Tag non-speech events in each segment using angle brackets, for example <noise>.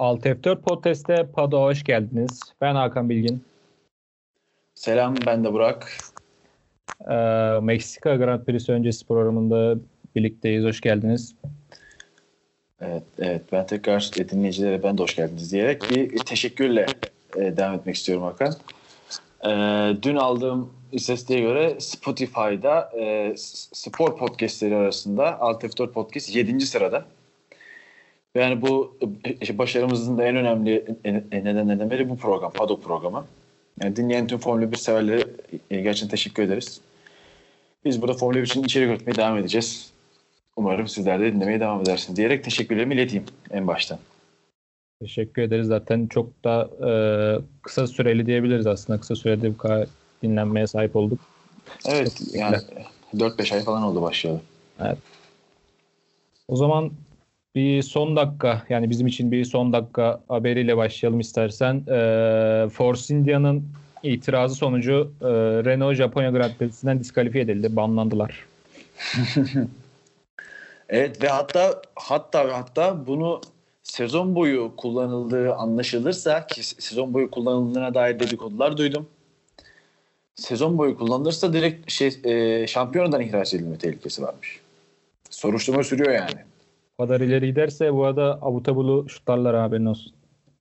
Alt F4 Podcast'te Pado hoş geldiniz. Ben Hakan Bilgin. Selam ben de Burak. Ee, Meksika Grand Prix öncesi programında birlikteyiz. Hoş geldiniz. Evet, evet ben tekrar dinleyicilere ben de hoş geldiniz diyerek bir teşekkürle e, devam etmek istiyorum Hakan. E, dün aldığım istatistiğe göre Spotify'da e, spor podcastleri arasında Alt F4 Podcast 7. sırada. Yani bu işte başarımızın da en önemli nedenlerinden biri bu program, Paddock programı. Yani dinleyen tüm Formula 1 severlere gerçekten teşekkür ederiz. Biz burada Formula 1 için içerik üretmeye devam edeceğiz. Umarım sizler de dinlemeye devam edersiniz diyerek teşekkürlerimi ileteyim en baştan. Teşekkür ederiz. Zaten çok da e, kısa süreli diyebiliriz aslında. Kısa sürede bu kadar dinlenmeye sahip olduk. Evet. Yani 4-5 ay falan oldu başlayalı. Evet. O zaman bir son dakika yani bizim için bir son dakika haberiyle başlayalım istersen. E, Force India'nın itirazı sonucu e, Renault Japonya Grand Prix'sinden diskalifiye edildi. Banlandılar. <laughs> evet ve hatta hatta hatta bunu sezon boyu kullanıldığı anlaşılırsa ki sezon boyu kullanıldığına dair dedikodular duydum. Sezon boyu kullanılırsa direkt şey e, şampiyonadan ihraç edilme tehlikesi varmış. Soruşturma sürüyor yani. Kadar ileri giderse bu arada abutabulu şutlarlar haberin olsun.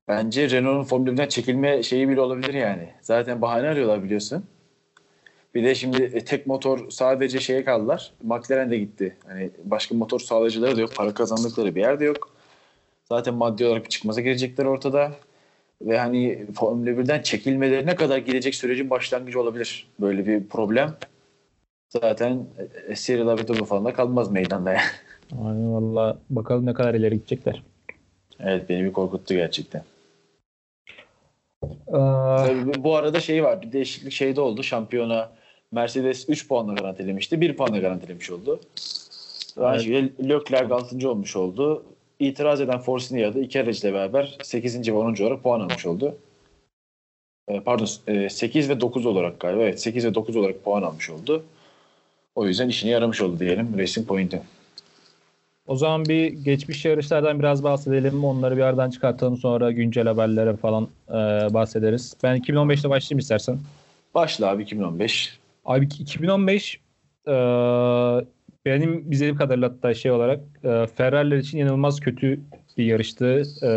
Bence Renault'un Formula 1'den çekilme şeyi bile olabilir yani. Zaten bahane arıyorlar biliyorsun. Bir de şimdi e, tek motor sadece şeye kaldılar. McLaren de gitti. Hani başka motor sağlayıcıları da yok. Para kazandıkları bir yerde yok. Zaten maddi olarak bir çıkmaza girecekler ortada. Ve hani Formula 1'den çekilmelerine kadar gelecek sürecin başlangıcı olabilir. Böyle bir problem. Zaten e, Cyril Abiteboul falan da kalmaz meydanda yani. Aynen valla bakalım ne kadar ileri gidecekler. Evet beni bir korkuttu gerçekten. Ee, bu arada şey var bir değişiklik şeyde oldu şampiyona Mercedes 3 puanla garantilemişti 1 puanla garantilemiş oldu. Evet. Leclerc 6. olmuş oldu. İtiraz eden Force India'da iki aracıyla beraber 8. ve 10. olarak puan almış oldu. Ee, pardon 8 ve 9 olarak galiba evet 8 ve 9 olarak puan almış oldu. O yüzden işine yaramış oldu diyelim Racing Point'in. O zaman bir geçmiş yarışlardan biraz bahsedelim. Onları bir aradan çıkartalım sonra güncel haberlere falan e, bahsederiz. Ben 2015'te başlayayım istersen. Başla abi 2015. Abi 2015 e, benim izlediğim kadarıyla hatta şey olarak e, Ferrari'ler için inanılmaz kötü bir yarıştı. E,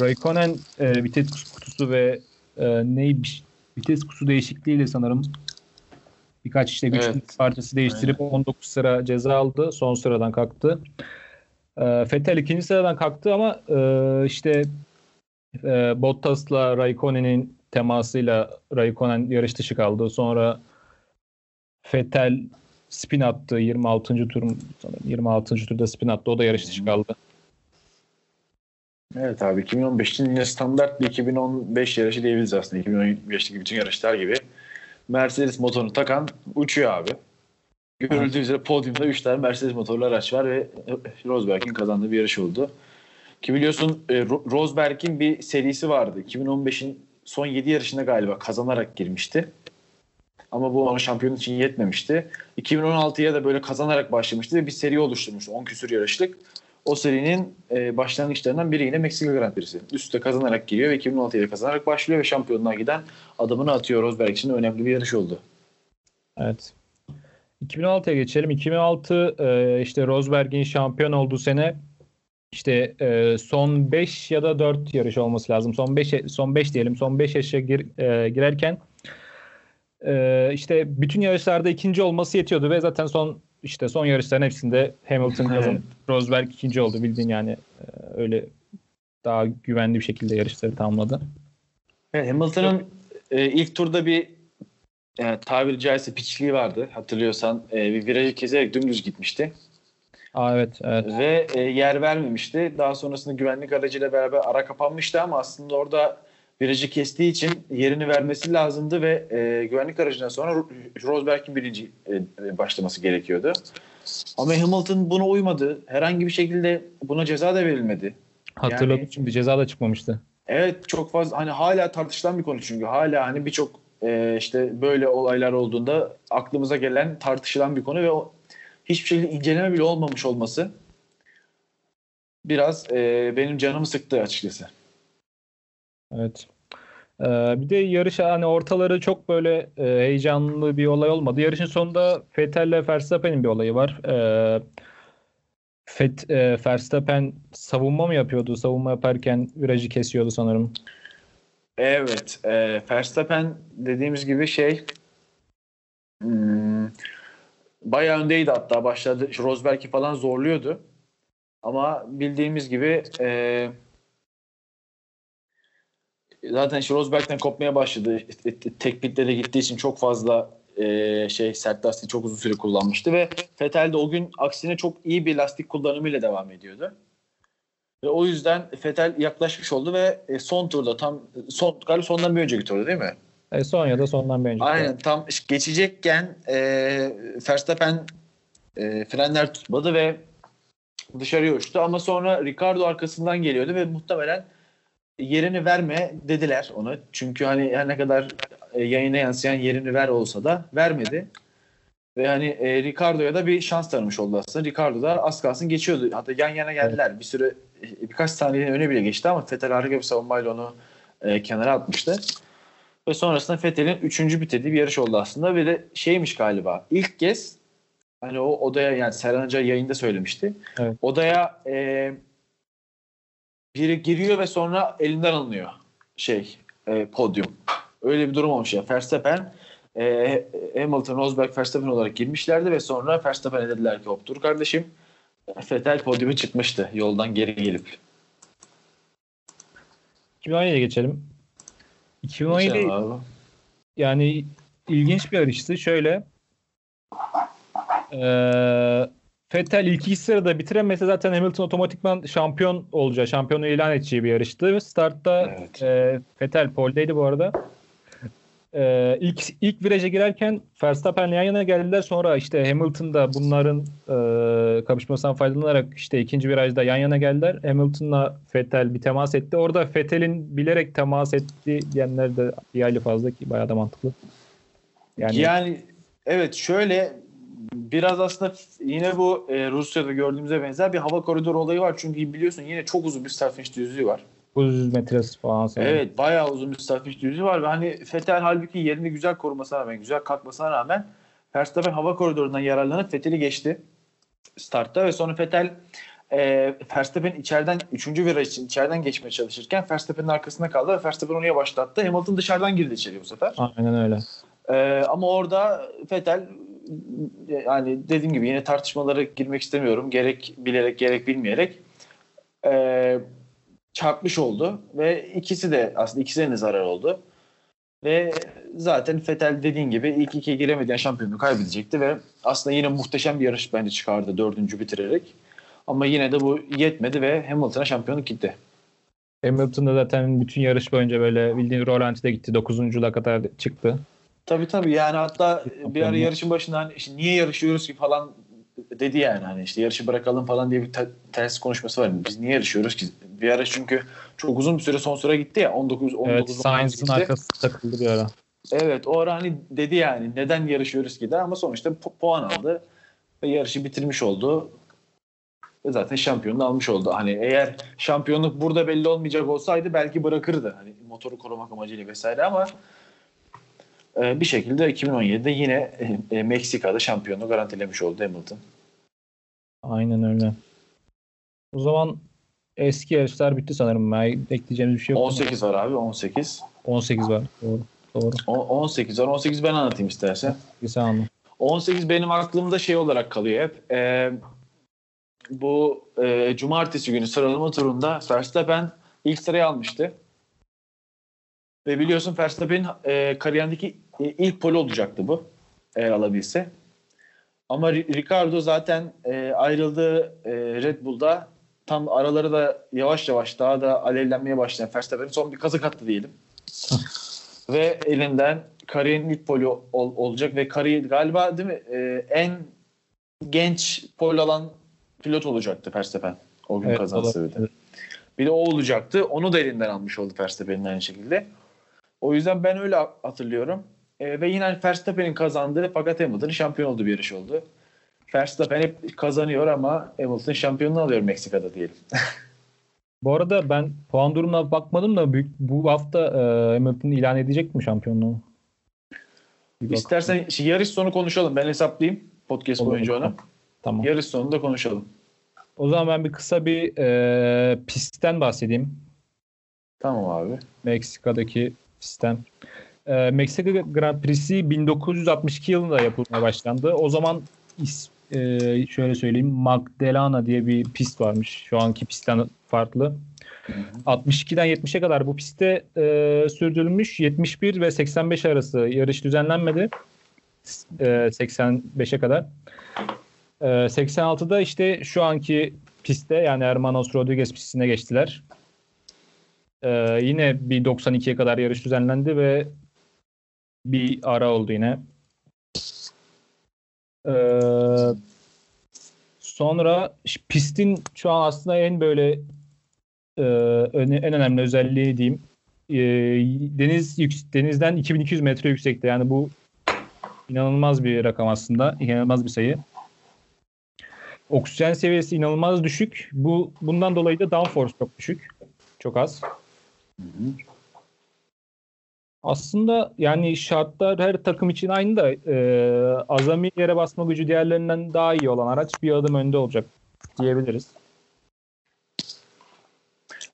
Raikkonen e, vites kutusu ve e, ne vites kutusu değişikliğiyle sanırım Birkaç işte güç evet. parçası değiştirip Aynen. 19 sıra ceza aldı. Son sıradan kalktı. E, Fettel ikinci sıradan kalktı ama e, işte e, Bottas'la Raikkonen'in temasıyla Raikkonen yarış dışı kaldı. Sonra Fettel spin attı 26. tur 26. turda spin attı. O da yarış dışı kaldı. Evet abi 2015 için yine standart bir 2015 yarışı diyebiliriz aslında. 2015'teki bütün yarışlar gibi. Mercedes motorunu takan uçuyor abi. Görüldüğü üzere podyumda 3 tane Mercedes motorlu araç var ve Rosberg'in kazandığı bir yarış oldu. Ki biliyorsun e, Rosberg'in bir serisi vardı. 2015'in son 7 yarışında galiba kazanarak girmişti. Ama bu ona şampiyon için yetmemişti. 2016'ya da böyle kazanarak başlamıştı ve bir seri oluşturmuştu. 10 küsur yarışlık. O serinin e, başlangıçlarından biri yine Meksika Grand Prix'si. Üstte kazanarak giriyor ve 2016'ya kazanarak başlıyor ve şampiyonluğa giden adımını atıyor. Rosberg için önemli bir yarış oldu. Evet. 2016'ya geçelim. 2006 e, işte Rosberg'in şampiyon olduğu sene işte e, son 5 ya da 4 yarış olması lazım. Son 5 son 5 diyelim. Son 5 yaşa gir, e, girerken e, işte bütün yarışlarda ikinci olması yetiyordu ve zaten son işte son yarışların hepsinde Hamilton kazanıp Rosberg ikinci oldu bildiğin yani e, öyle daha güvenli bir şekilde yarışları tamamladı. Evet, Hamilton'ın e, ilk turda bir e, tabiri caizse piçliği vardı. Hatırlıyorsan e, bir virajı kezerek dümdüz gitmişti. Aa, evet, evet. Ve e, yer vermemişti. Daha sonrasında güvenlik aracıyla beraber ara kapanmıştı ama aslında orada virajı kestiği için yerini vermesi lazımdı ve e, güvenlik aracından sonra Rosberg'in birinci e, başlaması gerekiyordu. Ama Hamilton buna uymadı. Herhangi bir şekilde buna ceza da verilmedi. Hatırladım yani, şimdi ceza da çıkmamıştı. Evet çok fazla hani hala tartışılan bir konu çünkü hala hani birçok e, işte böyle olaylar olduğunda aklımıza gelen tartışılan bir konu ve o hiçbir şekilde inceleme bile olmamış olması biraz e, benim canımı sıktı açıkçası. Evet. Ee, bir de yarış hani ortaları çok böyle e, heyecanlı bir olay olmadı. Yarışın sonunda Vettel ile Verstappen'in bir olayı var. Ee, Fet, e, Verstappen savunma mı yapıyordu? Savunma yaparken virajı kesiyordu sanırım. Evet. E, Verstappen dediğimiz gibi şey hmm, bayağı öndeydi hatta başladı. Rosberg'i falan zorluyordu. Ama bildiğimiz gibi e, zaten işte Rosberg'den kopmaya başladı. Tek pitlere gittiği için çok fazla e, şey sert lastik çok uzun süre kullanmıştı ve Vettel de o gün aksine çok iyi bir lastik kullanımıyla devam ediyordu. Ve o yüzden Vettel yaklaşmış oldu ve e, son turda tam son galiba sondan bir önceki turda değil mi? E, son ya da sondan bir önceki. Aynen tam geçecekken e, Verstappen e, frenler tutmadı ve dışarıya uçtu ama sonra Ricardo arkasından geliyordu ve muhtemelen yerini verme dediler ona. Çünkü hani her ne kadar e, yayına yansıyan yerini ver olsa da vermedi. Ve hani e, Ricardo'ya da bir şans tanımış oldu aslında. Ricardo da az kalsın geçiyordu. Hatta yan yana geldiler. Bir süre e, birkaç saniye öne bile geçti ama Vettel harika bir savunmayla onu e, kenara atmıştı. Ve sonrasında Vettel'in üçüncü bitirdiği bir yarış oldu aslında. Ve de şeymiş galiba. İlk kez hani o odaya yani Serhan Hoca yayında söylemişti. Evet. Odaya e, biri giriyor ve sonra elinden alınıyor şey e, podyum. Öyle bir durum olmuş ya. Verstappen e, Hamilton, Rosberg, Verstappen olarak girmişlerdi ve sonra Verstappen'e dediler ki hop dur kardeşim. Vettel podyumu çıkmıştı yoldan geri gelip. 2017'ye geçelim. 2017 yani ilginç bir yarıştı. Şöyle ee, Vettel ilk iki sırada bitiremese zaten Hamilton otomatikman şampiyon olacağı, şampiyonu ilan edeceği bir yarıştı. Startta evet. e, Vettel poldeydi bu arada. E, ilk ilk viraja girerken Verstappen'le yan yana geldiler. Sonra işte Hamilton da bunların e, kapışmasından faydalanarak işte ikinci virajda yan yana geldiler. Hamilton'la Vettel bir temas etti. Orada Vettel'in bilerek temas etti diyenler de bir hayli fazla ki bayağı da mantıklı. Yani, yani evet şöyle biraz aslında yine bu e, Rusya'da gördüğümüze benzer bir hava koridoru olayı var. Çünkü biliyorsun yine çok uzun bir start finish düzlüğü var. 900 metresi falan. Sanırım. Evet bayağı uzun bir start finish düzlüğü var ve hani Vettel halbuki yerini güzel korumasına rağmen, güzel kalkmasına rağmen Verstappen hava koridorundan yararlanıp Vettel'i geçti startta ve sonra Vettel e, Verstappen içeriden 3. viraj için içeriden geçmeye çalışırken Verstappen'in arkasında kaldı ve Verstappen onu yavaşlattı. Hamilton dışarıdan girdi içeri bu sefer. Aynen öyle. E, ama orada Vettel yani dediğim gibi yine tartışmalara girmek istemiyorum. Gerek bilerek gerek bilmeyerek e, çarpmış oldu ve ikisi de aslında ikisine zarar oldu. Ve zaten Fetel dediğin gibi ilk ikiye giremediğin şampiyonluğu kaybedecekti ve aslında yine muhteşem bir yarış bence çıkardı dördüncü bitirerek. Ama yine de bu yetmedi ve Hamilton'a şampiyonluk gitti. Hamilton da zaten bütün yarış boyunca böyle bildiğin Rolanti'de gitti. Dokuzuncuda kadar çıktı. Tabii tabii yani hatta bir ara yarışın başında hani işte niye yarışıyoruz ki falan dedi yani hani işte yarışı bırakalım falan diye bir te- ters konuşması var. Biz niye yarışıyoruz ki? Bir ara çünkü çok uzun bir süre son sıra gitti ya 19 19 Evet, Sainz'ın arkası takıldı bir ara. Evet, o ara hani dedi yani neden yarışıyoruz ki de ama sonuçta pu- puan aldı ve yarışı bitirmiş oldu. Ve zaten şampiyonluğu almış oldu. Hani eğer şampiyonluk burada belli olmayacak olsaydı belki bırakırdı. Hani motoru korumak amacıyla vesaire ama bir şekilde 2017'de yine e, e, Meksika'da şampiyonu garantilemiş oldu Hamilton. Aynen öyle. O zaman eski yarışlar bitti sanırım. Ben ekleyeceğimiz bir şey yok. 18 var abi 18. 18 var. Doğru. Doğru. O, 18 var. 18 ben anlatayım istersen. Sen anlat. 18 benim aklımda şey olarak kalıyor hep. Ee, bu e, cumartesi günü sıralama turunda Verstappen ilk sırayı almıştı. Ve biliyorsun Verstappen'in e, kariyerindeki e, ilk poli olacaktı bu eğer alabilse. Ama Ricardo zaten e, ayrıldığı e, Red Bull'da tam araları da yavaş yavaş daha da alevlenmeye başlayan Verstappen'in son bir kazık attı diyelim. <laughs> ve elinden kariyerin ilk poli ol, olacak ve kariyer galiba değil mi e, en genç pol alan pilot olacaktı Verstappen o gün evet, kazansa bir de. Bir de o olacaktı. Onu da elinden almış oldu Verstappen'in aynı şekilde. O yüzden ben öyle hatırlıyorum. E, ve yine Verstappen'in kazandığı fakat Hamilton'ın şampiyon olduğu bir yarış oldu. Verstappen hep kazanıyor ama Hamilton şampiyonluğu alıyor Meksika'da diyelim. <laughs> Bu arada ben puan durumuna bakmadım da büyük, bu hafta e, Hamilton ilan edecek mi şampiyonluğu? İstersen yarış sonu konuşalım. Ben hesaplayayım podcast Olur, boyunca onu. Tamam. Yarış sonunda konuşalım. O zaman ben bir kısa bir e, pistten bahsedeyim. Tamam abi. Meksika'daki pistten. E, Meksika Grand Prix'si 1962 yılında yapılmaya başlandı. O zaman is, e, şöyle söyleyeyim Magdalena diye bir pist varmış. Şu anki pistten farklı. Hı hı. 62'den 70'e kadar bu pistte e, sürdürülmüş. 71 ve 85 arası yarış düzenlenmedi. E, 85'e kadar. E, 86'da işte şu anki pistte yani Hermanos Rodriguez pistine geçtiler. E, yine bir 92'ye kadar yarış düzenlendi ve bir ara oldu yine. Ee, sonra pistin şu an aslında en böyle e, en önemli özelliği diyeyim e, deniz yük, denizden 2200 metre yüksekte yani bu inanılmaz bir rakam aslında inanılmaz bir sayı. Oksijen seviyesi inanılmaz düşük. Bu bundan dolayı da downforce çok düşük. Çok az. Hı hı. Aslında yani şartlar her takım için aynı da e, azami yere basma gücü diğerlerinden daha iyi olan araç bir adım önde olacak diyebiliriz.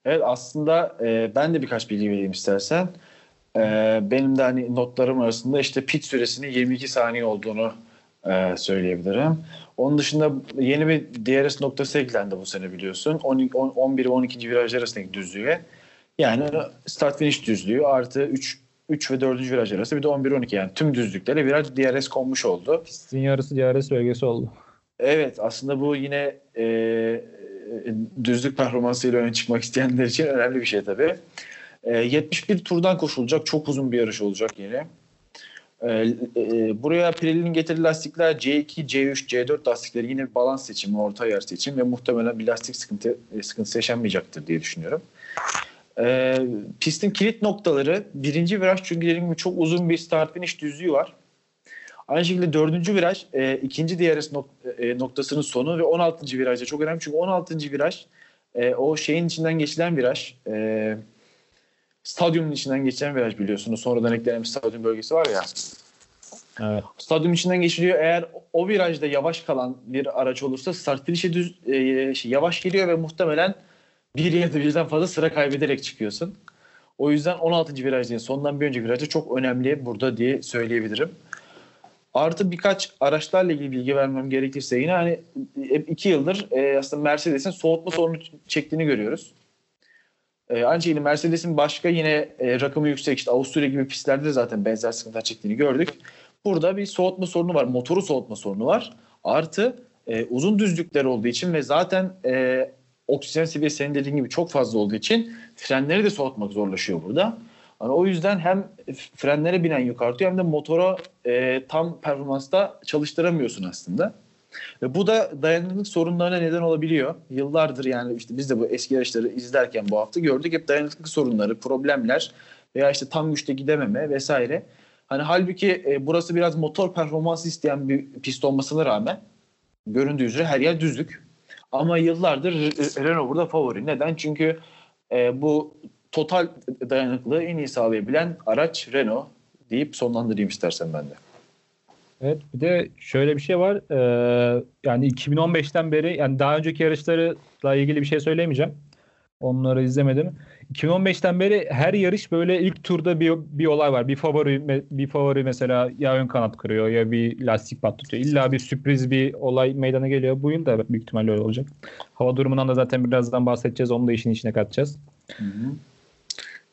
Evet aslında e, ben de birkaç bilgi vereyim istersen. E, benim de hani notlarım arasında işte pit süresinin 22 saniye olduğunu e, söyleyebilirim. Onun dışında yeni bir DRS noktası eklendi bu sene biliyorsun. 10, 11 ve 12. viraj arasındaki düzlüğe. Yani start finish düzlüğü artı 3 3 ve 4. viraj arası bir de 11-12 yani tüm düzlüklere viraj DRS konmuş oldu. Pistin yarısı DRS bölgesi oldu. Evet aslında bu yine e, düzlük performansıyla öne çıkmak isteyenler için önemli bir şey tabii. E, 71 turdan koşulacak çok uzun bir yarış olacak yine. E, e, buraya Pirelli'nin getirdiği lastikler C2, C3, C4 lastikleri yine bir balans seçimi, orta yer seçim ve muhtemelen bir lastik sıkıntı, sıkıntısı yaşanmayacaktır diye düşünüyorum. E, pistin kilit noktaları birinci viraj çünkü dediğim gibi çok uzun bir start finish düzlüğü var. Aynı şekilde dördüncü viraj e, ikinci DRS nok, e, noktasının sonu ve 16. virajda çok önemli çünkü 16. viraj e, o şeyin içinden geçilen viraj e, stadyumun içinden geçilen viraj biliyorsunuz. Sonradan eklenen bir stadyum bölgesi var ya. Evet. Stadyum içinden geçiliyor. Eğer o virajda yavaş kalan bir araç olursa start finish'e düz e, şey, yavaş geliyor ve muhtemelen bir da birden fazla sıra kaybederek çıkıyorsun. O yüzden 16. viraj değil sondan bir önceki virajda çok önemli burada diye söyleyebilirim. Artı birkaç araçlarla ilgili bilgi vermem gerekirse yine hani iki yıldır e, aslında Mercedes'in soğutma sorunu çektiğini görüyoruz. E, aynı şekilde Mercedes'in başka yine e, rakımı yüksek işte Avusturya gibi pistlerde de zaten benzer sıkıntılar çektiğini gördük. Burada bir soğutma sorunu var. Motoru soğutma sorunu var. Artı e, uzun düzlükler olduğu için ve zaten e, oksijen seviyesi senin dediğin gibi çok fazla olduğu için frenleri de soğutmak zorlaşıyor burada. Yani o yüzden hem frenlere binen yük artıyor hem de motora e, tam performansta çalıştıramıyorsun aslında. Ve bu da dayanıklılık sorunlarına neden olabiliyor. Yıllardır yani işte biz de bu eski yarışları izlerken bu hafta gördük hep dayanıklılık sorunları, problemler veya işte tam güçte gidememe vesaire. Hani halbuki e, burası biraz motor performansı isteyen bir pist olmasına rağmen göründüğü üzere her yer düzlük. Ama yıllardır Renault burada favori. Neden? Çünkü e, bu total dayanıklılığı en iyi sağlayabilen araç Renault deyip sonlandırayım istersen ben de. Evet bir de şöyle bir şey var. Ee, yani 2015'ten beri yani daha önceki yarışlarla ilgili bir şey söyleyemeyeceğim. Onları izlemedim. 2015'ten beri her yarış böyle ilk turda bir, bir olay var. Bir favori bir favori mesela ya ön kanat kırıyor ya bir lastik patlatıyor. İlla bir sürpriz bir olay meydana geliyor. Bu yıl da büyük ihtimalle öyle olacak. Hava durumundan da zaten birazdan bahsedeceğiz. Onu da işin içine katacağız. Hı hı.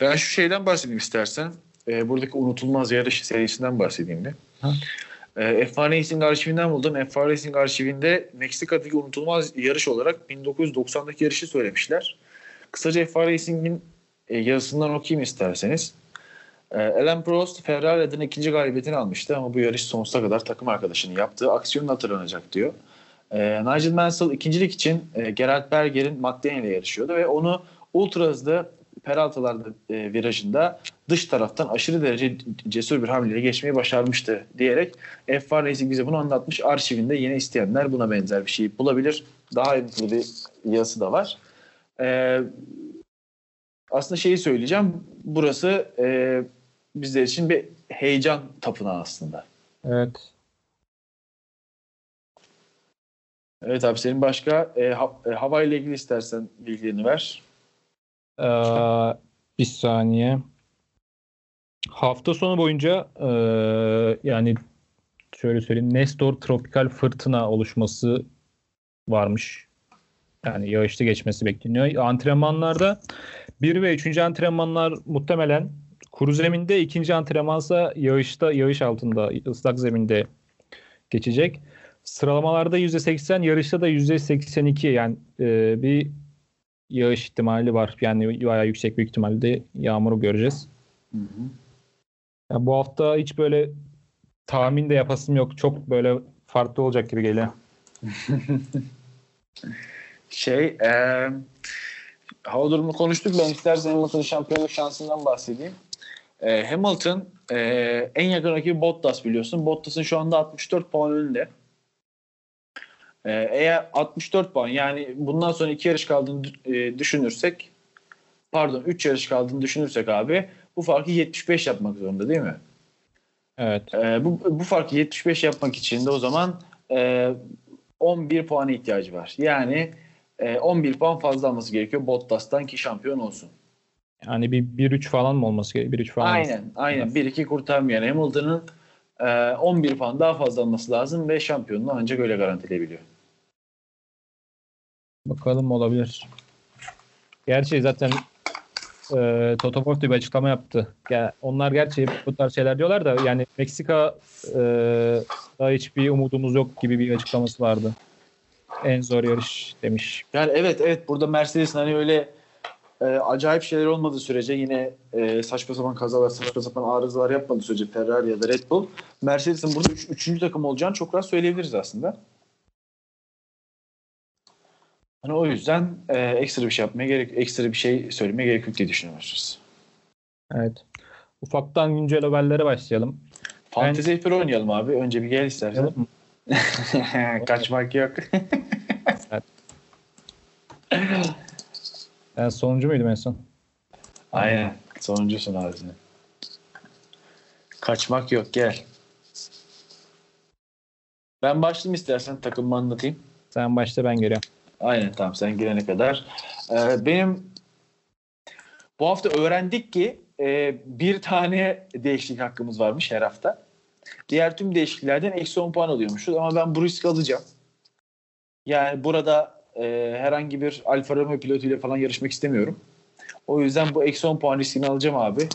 Ben şu şeyden bahsedeyim istersen. E, buradaki unutulmaz yarış serisinden bahsedeyim bir. E, F1 Racing arşivinden buldum. F1 Racing arşivinde Meksika'daki unutulmaz yarış olarak 1990'daki yarışı söylemişler. Kısaca F1 Racing'in e, yazısından okuyayım isterseniz. E, Alan Prost Ferrari adına ikinci galibiyetini almıştı ama bu yarış sonsuza kadar takım arkadaşının yaptığı aksiyonun hatırlanacak diyor. E, Nigel Mansell ikincilik için e, Gerald Berger'in McLaren ile yarışıyordu ve onu ultra hızlı Peraltalarda e, virajında dış taraftan aşırı derece cesur bir hamleyle geçmeyi başarmıştı diyerek F1 Racing bize bunu anlatmış. Arşivinde yine isteyenler buna benzer bir şey bulabilir. Daha ayrıntılı bir yazısı da var. E, aslında şeyi söyleyeceğim. Burası e, bizler için bir heyecan tapınağı aslında. Evet. Evet abi senin başka e, ha, e, hava ile ilgili istersen bilgilerini ver. Ee, bir saniye. Hafta sonu boyunca e, yani şöyle söyleyeyim Nestor tropikal fırtına oluşması varmış. Yani yağışlı geçmesi bekleniyor. Antrenmanlarda 1 ve 3. antrenmanlar muhtemelen kuru zeminde, ikinci antrenmansa yağışta, yağış altında, ıslak zeminde geçecek. Sıralamalarda %80, yarışta da %82 yani e, bir yağış ihtimali var. Yani bayağı yüksek bir ihtimalle yağmuru göreceğiz. Hı hı. Yani bu hafta hiç böyle tahmin de yapasım yok. Çok böyle farklı olacak gibi geliyor. <laughs> şey e, hava durumunu konuştuk. Ben istersen Hamilton'ın şampiyonluk şansından bahsedeyim. E, Hamilton e, en yakın rakibi Bottas biliyorsun. Bottas'ın şu anda 64 puan önünde. E, eğer 64 puan yani bundan sonra iki yarış kaldığını e, düşünürsek pardon 3 yarış kaldığını düşünürsek abi bu farkı 75 yapmak zorunda değil mi? Evet. E, bu, bu farkı 75 yapmak için de o zaman e, 11 puana ihtiyacı var. Yani e, 11 puan fazla alması gerekiyor Bottas'tan ki şampiyon olsun. Yani bir 1-3 falan mı olması gerekiyor? 1-3 falan. Aynen. Olması. Aynen. 1-2 kurtarmıyor. Yani Hamilton'ın e, 11 puan daha fazla alması lazım ve şampiyonluğu ancak öyle garantileyebiliyor. Bakalım olabilir. Gerçi zaten e, Toto Wolff bir açıklama yaptı. Ya, onlar gerçi bu tarz şeyler diyorlar da yani Meksika e, daha hiçbir umudumuz yok gibi bir açıklaması vardı. En zor yarış demiş. Yani evet evet burada Mercedes'in hani öyle e, acayip şeyler olmadığı sürece yine e, saçma sapan kazalar, saçma sapan arızalar yapmadığı sürece Ferrari ya da Red Bull Mercedes'in burada üç, üçüncü takım olacağını çok rahat söyleyebiliriz aslında. Hani o yüzden e, ekstra bir şey yapmaya gerek, ekstra bir şey söylemeye gerek yok diye düşünüyoruz. Evet. Ufaktan güncel haberlere başlayalım. Fantezi ben... oynayalım abi. Önce bir gel istersen. <laughs> Kaçmak yok. Ben sonuncu muydum en son? Aynen. Sonuncusun abi sen. Kaçmak yok gel. Ben başlayayım istersen takımımı anlatayım. Sen başla ben geliyorum. Aynen tamam sen girene kadar. Ee, benim bu hafta öğrendik ki e, bir tane değişiklik hakkımız varmış her hafta. Diğer tüm değişikliklerden eksi 10 puan alıyormuşuz ama ben bu riski alacağım. Yani burada e, herhangi bir Alfa Romeo pilotuyla falan yarışmak istemiyorum. O yüzden bu eksi 10 puan riskini alacağım abi.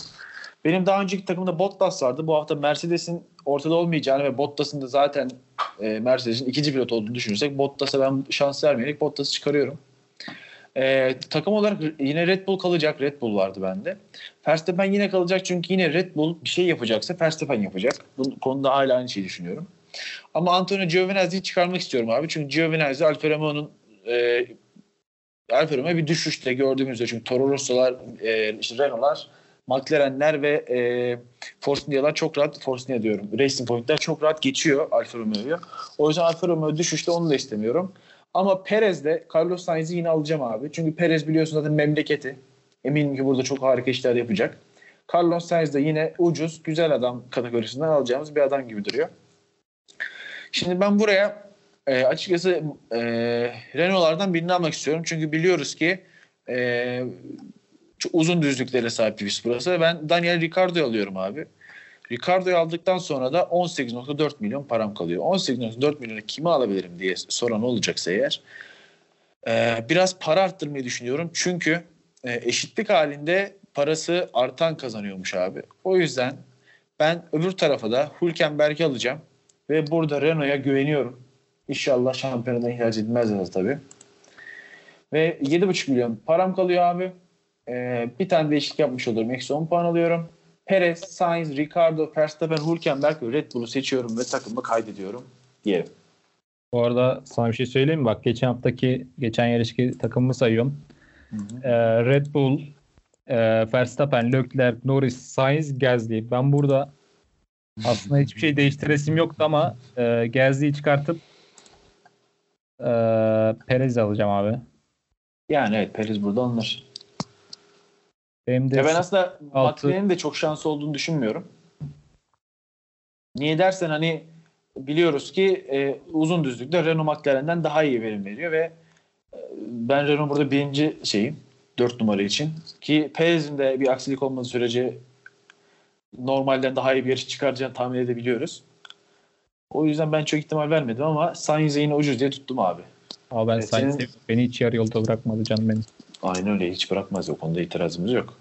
Benim daha önceki takımda Bottas vardı. Bu hafta Mercedes'in ortada olmayacağını ve Bottas'ın da zaten e, Mercedes'in ikinci pilot olduğunu düşünürsek Bottas'a ben şans vermeyerek Bottas'ı çıkarıyorum. E, takım olarak yine Red Bull kalacak. Red Bull vardı bende. Verstappen yine kalacak çünkü yine Red Bull bir şey yapacaksa Verstappen yapacak. Bu konuda hala aynı şeyi düşünüyorum. Ama Antonio Giovinazzi'yi çıkarmak istiyorum abi. Çünkü Giovinazzi Alfa Romeo'nun e, Alfa Romeo bir düşüşte gördüğümüzde çünkü Toro Rosso'lar, e, işte Renault'lar McLaren'ler ve e, Force India'lar çok rahat, Force India diyorum, Racing Point'ler çok rahat geçiyor Alfa Romeo'yu. O yüzden Alfa Romeo düşüşte onu da istemiyorum. Ama Perez de Carlos Sainz'i yine alacağım abi. Çünkü Perez biliyorsun zaten memleketi. Eminim ki burada çok harika işler yapacak. Carlos Sainz de yine ucuz, güzel adam kategorisinden alacağımız bir adam gibi duruyor. Şimdi ben buraya e, açıkçası e, Renault'lardan birini almak istiyorum. Çünkü biliyoruz ki e, çok uzun düzlüklere sahip bir burası. Ben Daniel Ricardo'yu alıyorum abi. Ricardo'yu aldıktan sonra da 18.4 milyon param kalıyor. 18.4 milyonu kime alabilirim diye soran olacaksa eğer e, biraz para arttırmayı düşünüyorum. Çünkü e, eşitlik halinde parası artan kazanıyormuş abi. O yüzden ben öbür tarafa da Hülkenberg'i alacağım. Ve burada Renault'a güveniyorum. İnşallah şampiyonada ihraç edilmezler tabii. Ve 7.5 milyon param kalıyor abi. Ee, bir tane değişiklik yapmış olurum. Eksi 10 puan alıyorum. Perez, Sainz, Ricardo, Verstappen, Hülkenberg ve Red Bull'u seçiyorum ve takımı kaydediyorum diyelim. Bu arada sana bir şey söyleyeyim mi? Bak geçen haftaki geçen yarışki takımımı sayıyorum. Hı hı. Ee, Red Bull, e, Verstappen, Leclerc, Norris, Sainz, Gasly. Ben burada aslında hiçbir şey değiştiresim yoktu ama e, Gasly'yi çıkartıp e, Perez alacağım abi. Yani evet Perez burada alınır. Benim de Ya ben aslında McLaren'in de çok şansı olduğunu düşünmüyorum. Niye dersen hani biliyoruz ki e, uzun düzlükte Renault McLaren'den daha iyi verim veriyor ve e, ben Renault burada birinci şeyim 4 numara için ki Perez'in de bir aksilik olmadığı sürece normalden daha iyi bir yarış çıkaracağını tahmin edebiliyoruz. O yüzden ben çok ihtimal vermedim ama Sainz'e yine ucuz diye tuttum abi. Ama ben Evet, Sainz senin-. Beni hiç yarı yolda bırakmadı canım benim. Aynen öyle hiç bırakmaz o konuda itirazımız yok.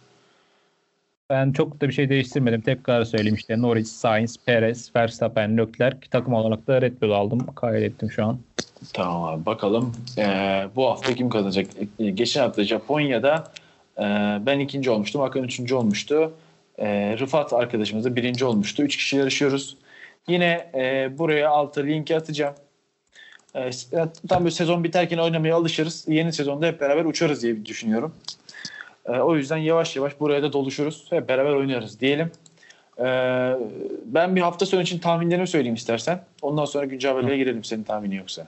Ben çok da bir şey değiştirmedim. Tekrar söyleyeyim işte Norris, Sainz, Perez, Verstappen, Leclerc. Takım olarak da Red Bull aldım. Kaydettim şu an. Tamam abi bakalım Ee, bu hafta kim kazanacak? Ee, geçen hafta Japonya'da e, ben ikinci olmuştum. Hakan üçüncü olmuştu. Ee, Rıfat arkadaşımız da birinci olmuştu. Üç kişi yarışıyoruz. Yine e, buraya alta linki atacağım. Tam böyle sezon biterken oynamaya alışırız. Yeni sezonda hep beraber uçarız diye düşünüyorum. Ee, o yüzden yavaş yavaş buraya da doluşuruz. Hep beraber oynarız diyelim. Ee, ben bir hafta sonu için tahminlerimi söyleyeyim istersen. Ondan sonra güncel haberlere girelim senin tahmini yoksa.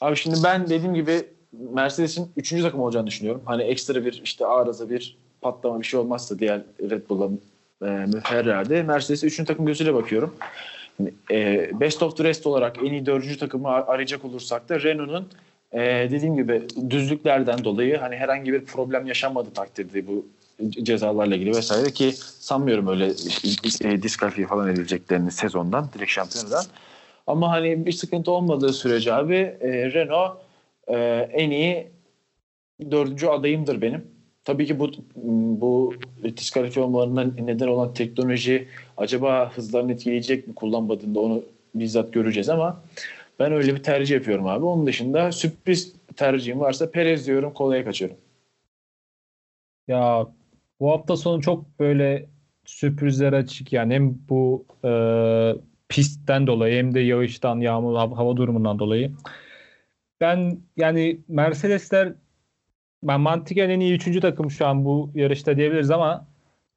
Abi şimdi ben dediğim gibi Mercedes'in 3. takım olacağını düşünüyorum. Hani ekstra bir işte arıza bir patlama bir şey olmazsa diğer Red Bull'a e, Ferrari'de Mercedes'e 3. takım gözüyle bakıyorum. E, best of the rest olarak en iyi 4. takımı ar- arayacak olursak da Renault'un e, dediğim gibi düzlüklerden dolayı hani herhangi bir problem yaşanmadı takdirde bu cezalarla ilgili vesaire ki sanmıyorum öyle e, diskalifiye falan edileceklerini sezondan direkt şampiyonadan. Ama hani bir sıkıntı olmadığı sürece abi e, Renault e, en iyi dördüncü adayımdır benim. Tabii ki bu bu diskalifiye olmalarına neden olan teknoloji acaba hızlarını etkileyecek mi kullanmadığında onu bizzat göreceğiz ama ben öyle bir tercih yapıyorum abi. Onun dışında sürpriz tercihim varsa Perez diyorum kolaya kaçıyorum. Ya bu hafta sonu çok böyle sürprizler açık yani hem bu e, pistten dolayı hem de yağıştan, yağmur, hava, durumundan dolayı. Ben yani Mercedesler ben mantıken en iyi üçüncü takım şu an bu yarışta diyebiliriz ama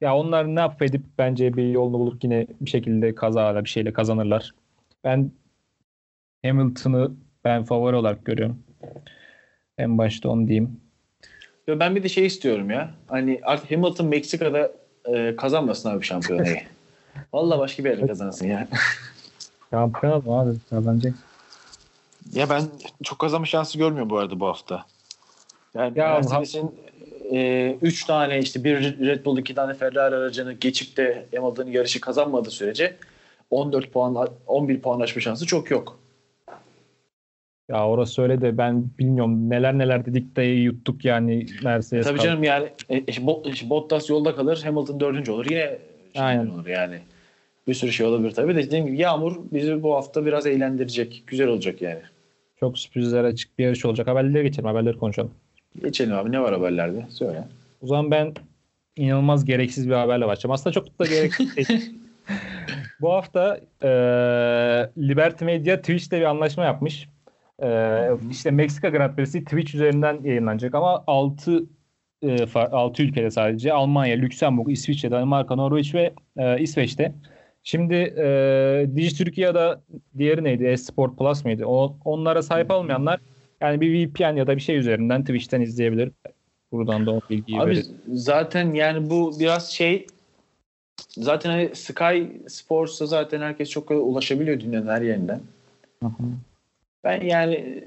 ya onlar ne affedip bence bir yolunu bulup yine bir şekilde kazayla bir şeyle kazanırlar. Ben Hamilton'ı ben favori olarak görüyorum. En başta onu diyeyim. Ya ben bir de şey istiyorum ya. Hani artık Hamilton Meksika'da e, kazanmasın abi şampiyonayı. <laughs> Vallahi başka bir yerde kazansın ya. <laughs> Şampiyon abi kazanacak? Ya ben çok kazanma şansı görmüyorum bu arada bu hafta. Yani Ya Mercedes'in 3 tane işte bir Red Bull iki tane Ferrari aracını geçip de Hamilton'ın yarışı kazanmadığı sürece 14 puan 11 puan aşma şansı çok yok. Ya orası öyle de ben bilmiyorum neler neler dedik de yuttuk yani Mercedes. Tabii kal- canım yani e, işte Bottas yolda kalır, Hamilton dördüncü olur. Yine şampiyon Aynen. olur yani. Bir sürü şey olabilir tabii de dediğim gibi Yağmur bizi bu hafta biraz eğlendirecek. Güzel olacak yani. Çok sürprizler açık bir yarış olacak. Haberleri geçelim. Haberleri konuşalım. Geçelim abi ne var haberlerde? Söyle. O zaman ben inanılmaz gereksiz bir haberle başlayacağım. Aslında çok da gereksiz <laughs> değil. Bu hafta e, Liberty Media Twitch'le bir anlaşma yapmış. E, işte Meksika Grand Prix'si Twitch üzerinden yayınlanacak ama 6 6 ülkede sadece Almanya, Lüksemburg, İsviçre, Danimarka, Norveç ve e, İsveç'te. Şimdi e, Dijitürkiye'de diğeri neydi? Esport Plus mıydı? O, onlara sahip olmayanlar yani bir VPN ya da bir şey üzerinden Twitch'ten izleyebilir. Buradan da o bilgiyi Abi verelim. zaten yani bu biraz şey zaten hani Sky Sports'a zaten herkes çok kolay ulaşabiliyor dünyanın her yerinden. Hı hı. Ben yani e,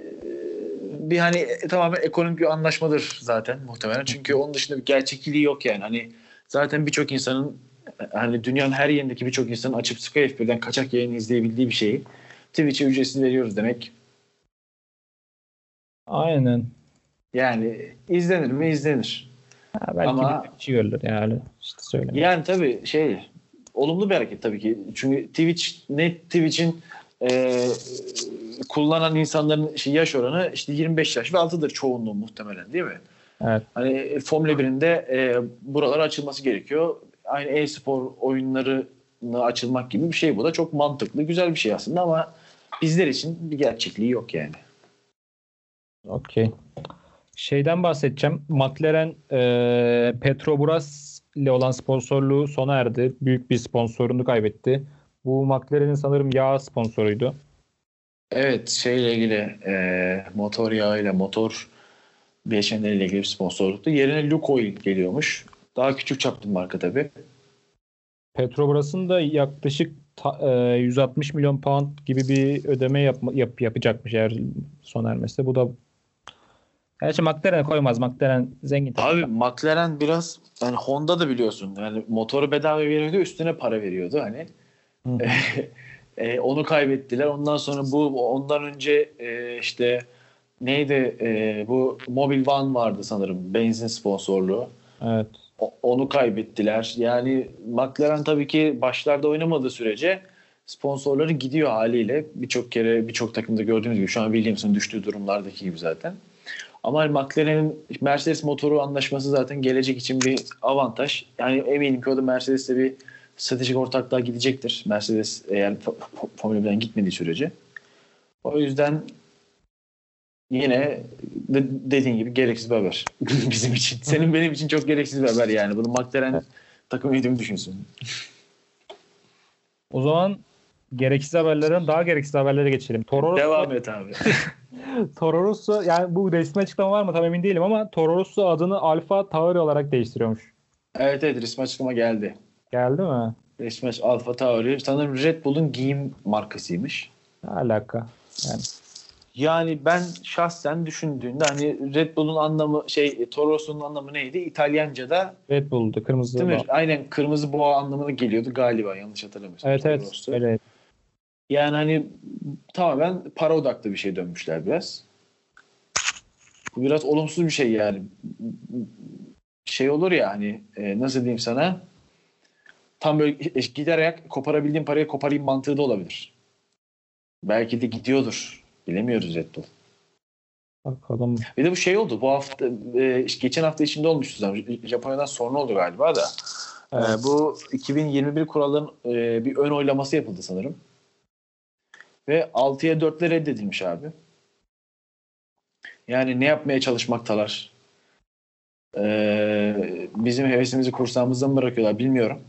bir hani tamamen ekonomik bir anlaşmadır zaten muhtemelen. Çünkü onun dışında bir gerçekliği yok yani. Hani zaten birçok insanın hani dünyanın her yerindeki birçok insanın açıp Sky F1'den kaçak yayını izleyebildiği bir şeyi Twitch'e ücretsiz veriyoruz demek. Aynen. Yani izlenir mi? izlenir. Ha, belki Ama- bir şey görülür yani. İşte söyle. Yani tabii şey olumlu bir hareket tabii ki. Çünkü Twitch ne Twitch'in e, kullanan insanların şey yaş oranı işte 25 yaş ve altıdır çoğunluğu muhtemelen değil mi? Evet. Hani Formula 1'in de e, buralara açılması gerekiyor. Aynı e-spor oyunlarına açılmak gibi bir şey bu da çok mantıklı, güzel bir şey aslında ama bizler için bir gerçekliği yok yani. Okey. şeyden bahsedeceğim. McLaren e, Petrobras ile olan sponsorluğu sona erdi. Büyük bir sponsorunu kaybetti. Bu McLaren'in sanırım yağ sponsoruydu. Evet şeyle ilgili e, motor yağıyla motor bileşenleriyle ilgili bir sponsorluktu. Yerine Lukoil geliyormuş. Daha küçük çaplı marka tabii. Petrobras'ın da yaklaşık ta, e, 160 milyon pound gibi bir ödeme yap, yap, yapacakmış eğer sona ermezse. Bu da Gerçi McLaren'e koymaz. McLaren zengin. Abi McLaren biraz yani Honda da biliyorsun. Yani motoru bedava veriyordu üstüne para veriyordu hani. <laughs> e, onu kaybettiler. Ondan sonra bu ondan önce e, işte neydi e, bu Mobil One vardı sanırım benzin sponsorluğu. Evet. O, onu kaybettiler. Yani McLaren tabii ki başlarda oynamadığı sürece sponsorları gidiyor haliyle. Birçok kere birçok takımda gördüğünüz gibi şu an Williams'ın düştüğü durumlardaki gibi zaten. Ama McLaren'in Mercedes motoru anlaşması zaten gelecek için bir avantaj. Yani eminim ki o da Mercedes'te bir stratejik ortaklığa gidecektir. Mercedes eğer Formula 1'den gitmediği sürece. O yüzden yine de dediğin gibi gereksiz bir haber <laughs> bizim için. Senin benim için çok gereksiz bir haber yani. Bunu McLaren takım yönetimi düşünsün. O zaman gereksiz haberlerden daha gereksiz haberlere geçelim. Toro Devam et abi. <laughs> Toro Rosso yani bu resmi açıklama var mı tam emin değilim ama Toro Rosso adını Alfa Tauri olarak değiştiriyormuş. Evet evet resmi açıklama geldi. Geldi mi? Resmi Alfa Tauri sanırım Red Bull'un giyim markasıymış. Ne alaka? Yani yani ben şahsen düşündüğünde hani Red Bull'un anlamı şey Toro Rosso'nun anlamı neydi? İtalyanca'da Red Bull'du kırmızı. Değil mi? Aynen kırmızı boğa anlamına geliyordu galiba yanlış hatırlamıyorsam. Evet evet. Öyle. Yani hani tamamen para odaklı bir şey dönmüşler biraz. Bu biraz olumsuz bir şey yani. Şey olur ya hani e, nasıl diyeyim sana tam böyle giderek koparabildiğim parayı koparayım mantığı da olabilir. Belki de gidiyordur. Bilemiyoruz Red Bull. Bakalım. Bir de bu şey oldu. Bu hafta e, geçen hafta içinde olmuştu zaten. Japonya'dan sonra oldu galiba da. E, evet. E, bu 2021 kuralların e, bir ön oylaması yapıldı sanırım. Ve 6'ya 4'le reddedilmiş abi. Yani ne yapmaya çalışmaktalar? Ee, bizim hevesimizi kursağımızdan mı bırakıyorlar bilmiyorum.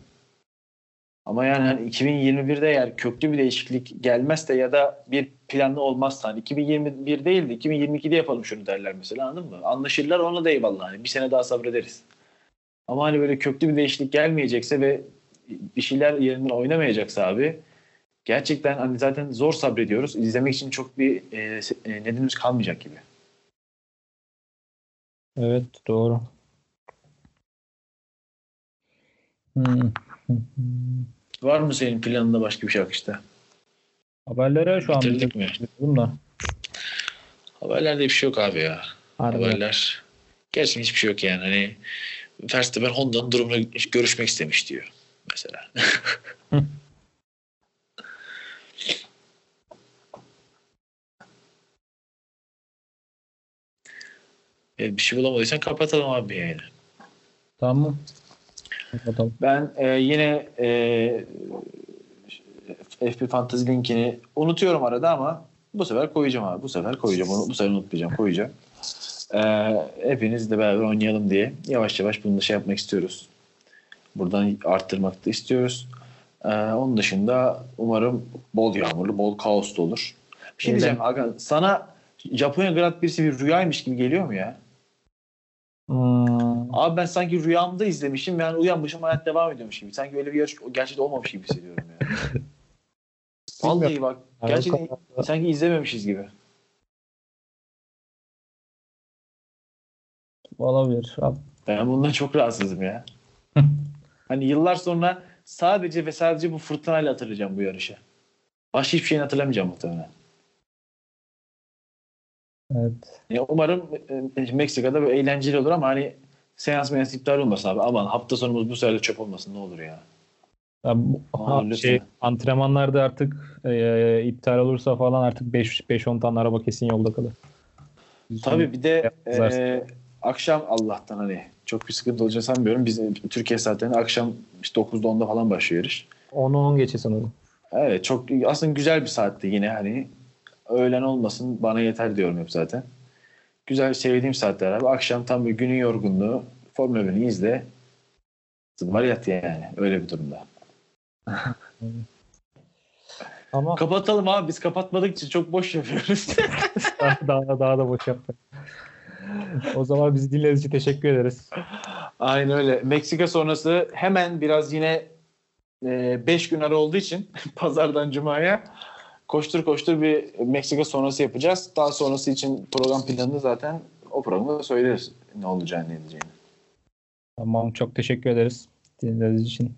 Ama yani hani 2021'de eğer köklü bir değişiklik gelmezse ya da bir planlı olmazsa hani 2021 değil de 2022'de yapalım şunu derler mesela anladın mı? Anlaşırlar ona da eyvallah hani bir sene daha sabrederiz. Ama hani böyle köklü bir değişiklik gelmeyecekse ve bir şeyler yerinden oynamayacaksa abi gerçekten hani zaten zor sabrediyoruz. İzlemek için çok bir e, e, nedenimiz kalmayacak gibi. Evet doğru. Hmm. Var mı senin planında başka bir şey akışta? Haberlere şu an bitirdik mi? Da. Haberlerde bir şey yok abi ya. Harbi. Haberler. Gerçekten hiçbir şey yok yani. Hani Verstappen Honda'nın durumunu görüşmek istemiş diyor mesela. <laughs> Evet, bir şey bulamadıysan kapatalım abi yani. Tamam. Kapatalım. Ben e, yine e, F1 Fantasy linkini unutuyorum arada ama bu sefer koyacağım abi. Bu sefer koyacağım. Onu bu sefer unutmayacağım. Koyacağım. E, hepinizle beraber oynayalım diye yavaş yavaş bunu da şey yapmak istiyoruz. Buradan arttırmak da istiyoruz. E, onun dışında umarım bol yağmurlu, bol kaoslu olur. Bir şey diyeceğim Hakan. Sana Japonya Grand Prix'si bir rüyaymış gibi geliyor mu ya? Hmm. Abi ben sanki rüyamda izlemişim yani uyanmışım hayat devam ediyormuş gibi. Sanki öyle bir yarış gerçekten olmamış gibi hissediyorum ya. <laughs> Vallahi bak gerçekten sanki izlememişiz gibi. Olabilir. Ben bundan çok rahatsızım ya. <laughs> hani yıllar sonra sadece ve sadece bu fırtınayla hatırlayacağım bu yarışı. Başka hiçbir şeyini hatırlamayacağım muhtemelen. Evet. Yani umarım e, Meksika'da böyle eğlenceli olur ama hani seans means iptal olmasın abi. Aman hafta sonumuz bu sefer çöp olmasın ne olur ya. ya bu, ha, şey, antrenmanlarda artık e, iptal olursa falan artık 5-10 tane araba kesin yolda kalır. Tabii bir de e, akşam Allah'tan hani çok bir sıkıntı olacağını sanmıyorum. Biz Türkiye saatlerinde akşam işte 9'da 10'da falan başlıyor yarış. 10'u 10 geçe sanırım. Evet çok aslında güzel bir saatti yine hani öğlen olmasın bana yeter diyorum hep zaten. Güzel sevdiğim saatler abi. Akşam tam bir günün yorgunluğu. Formula 1'i izle. Var yat yani. Öyle bir durumda. <laughs> Ama Kapatalım abi. Biz kapatmadık için çok boş yapıyoruz. <laughs> daha, daha da boş yaptık. O zaman bizi dinlediğiniz için teşekkür ederiz. Aynen öyle. Meksika sonrası hemen biraz yine 5 gün ara olduğu için <laughs> pazardan cumaya koştur koştur bir Meksika sonrası yapacağız. Daha sonrası için program planını zaten o programda söyleriz ne olacağını ne diyeceğini. Tamam çok teşekkür ederiz dinlediğiniz için.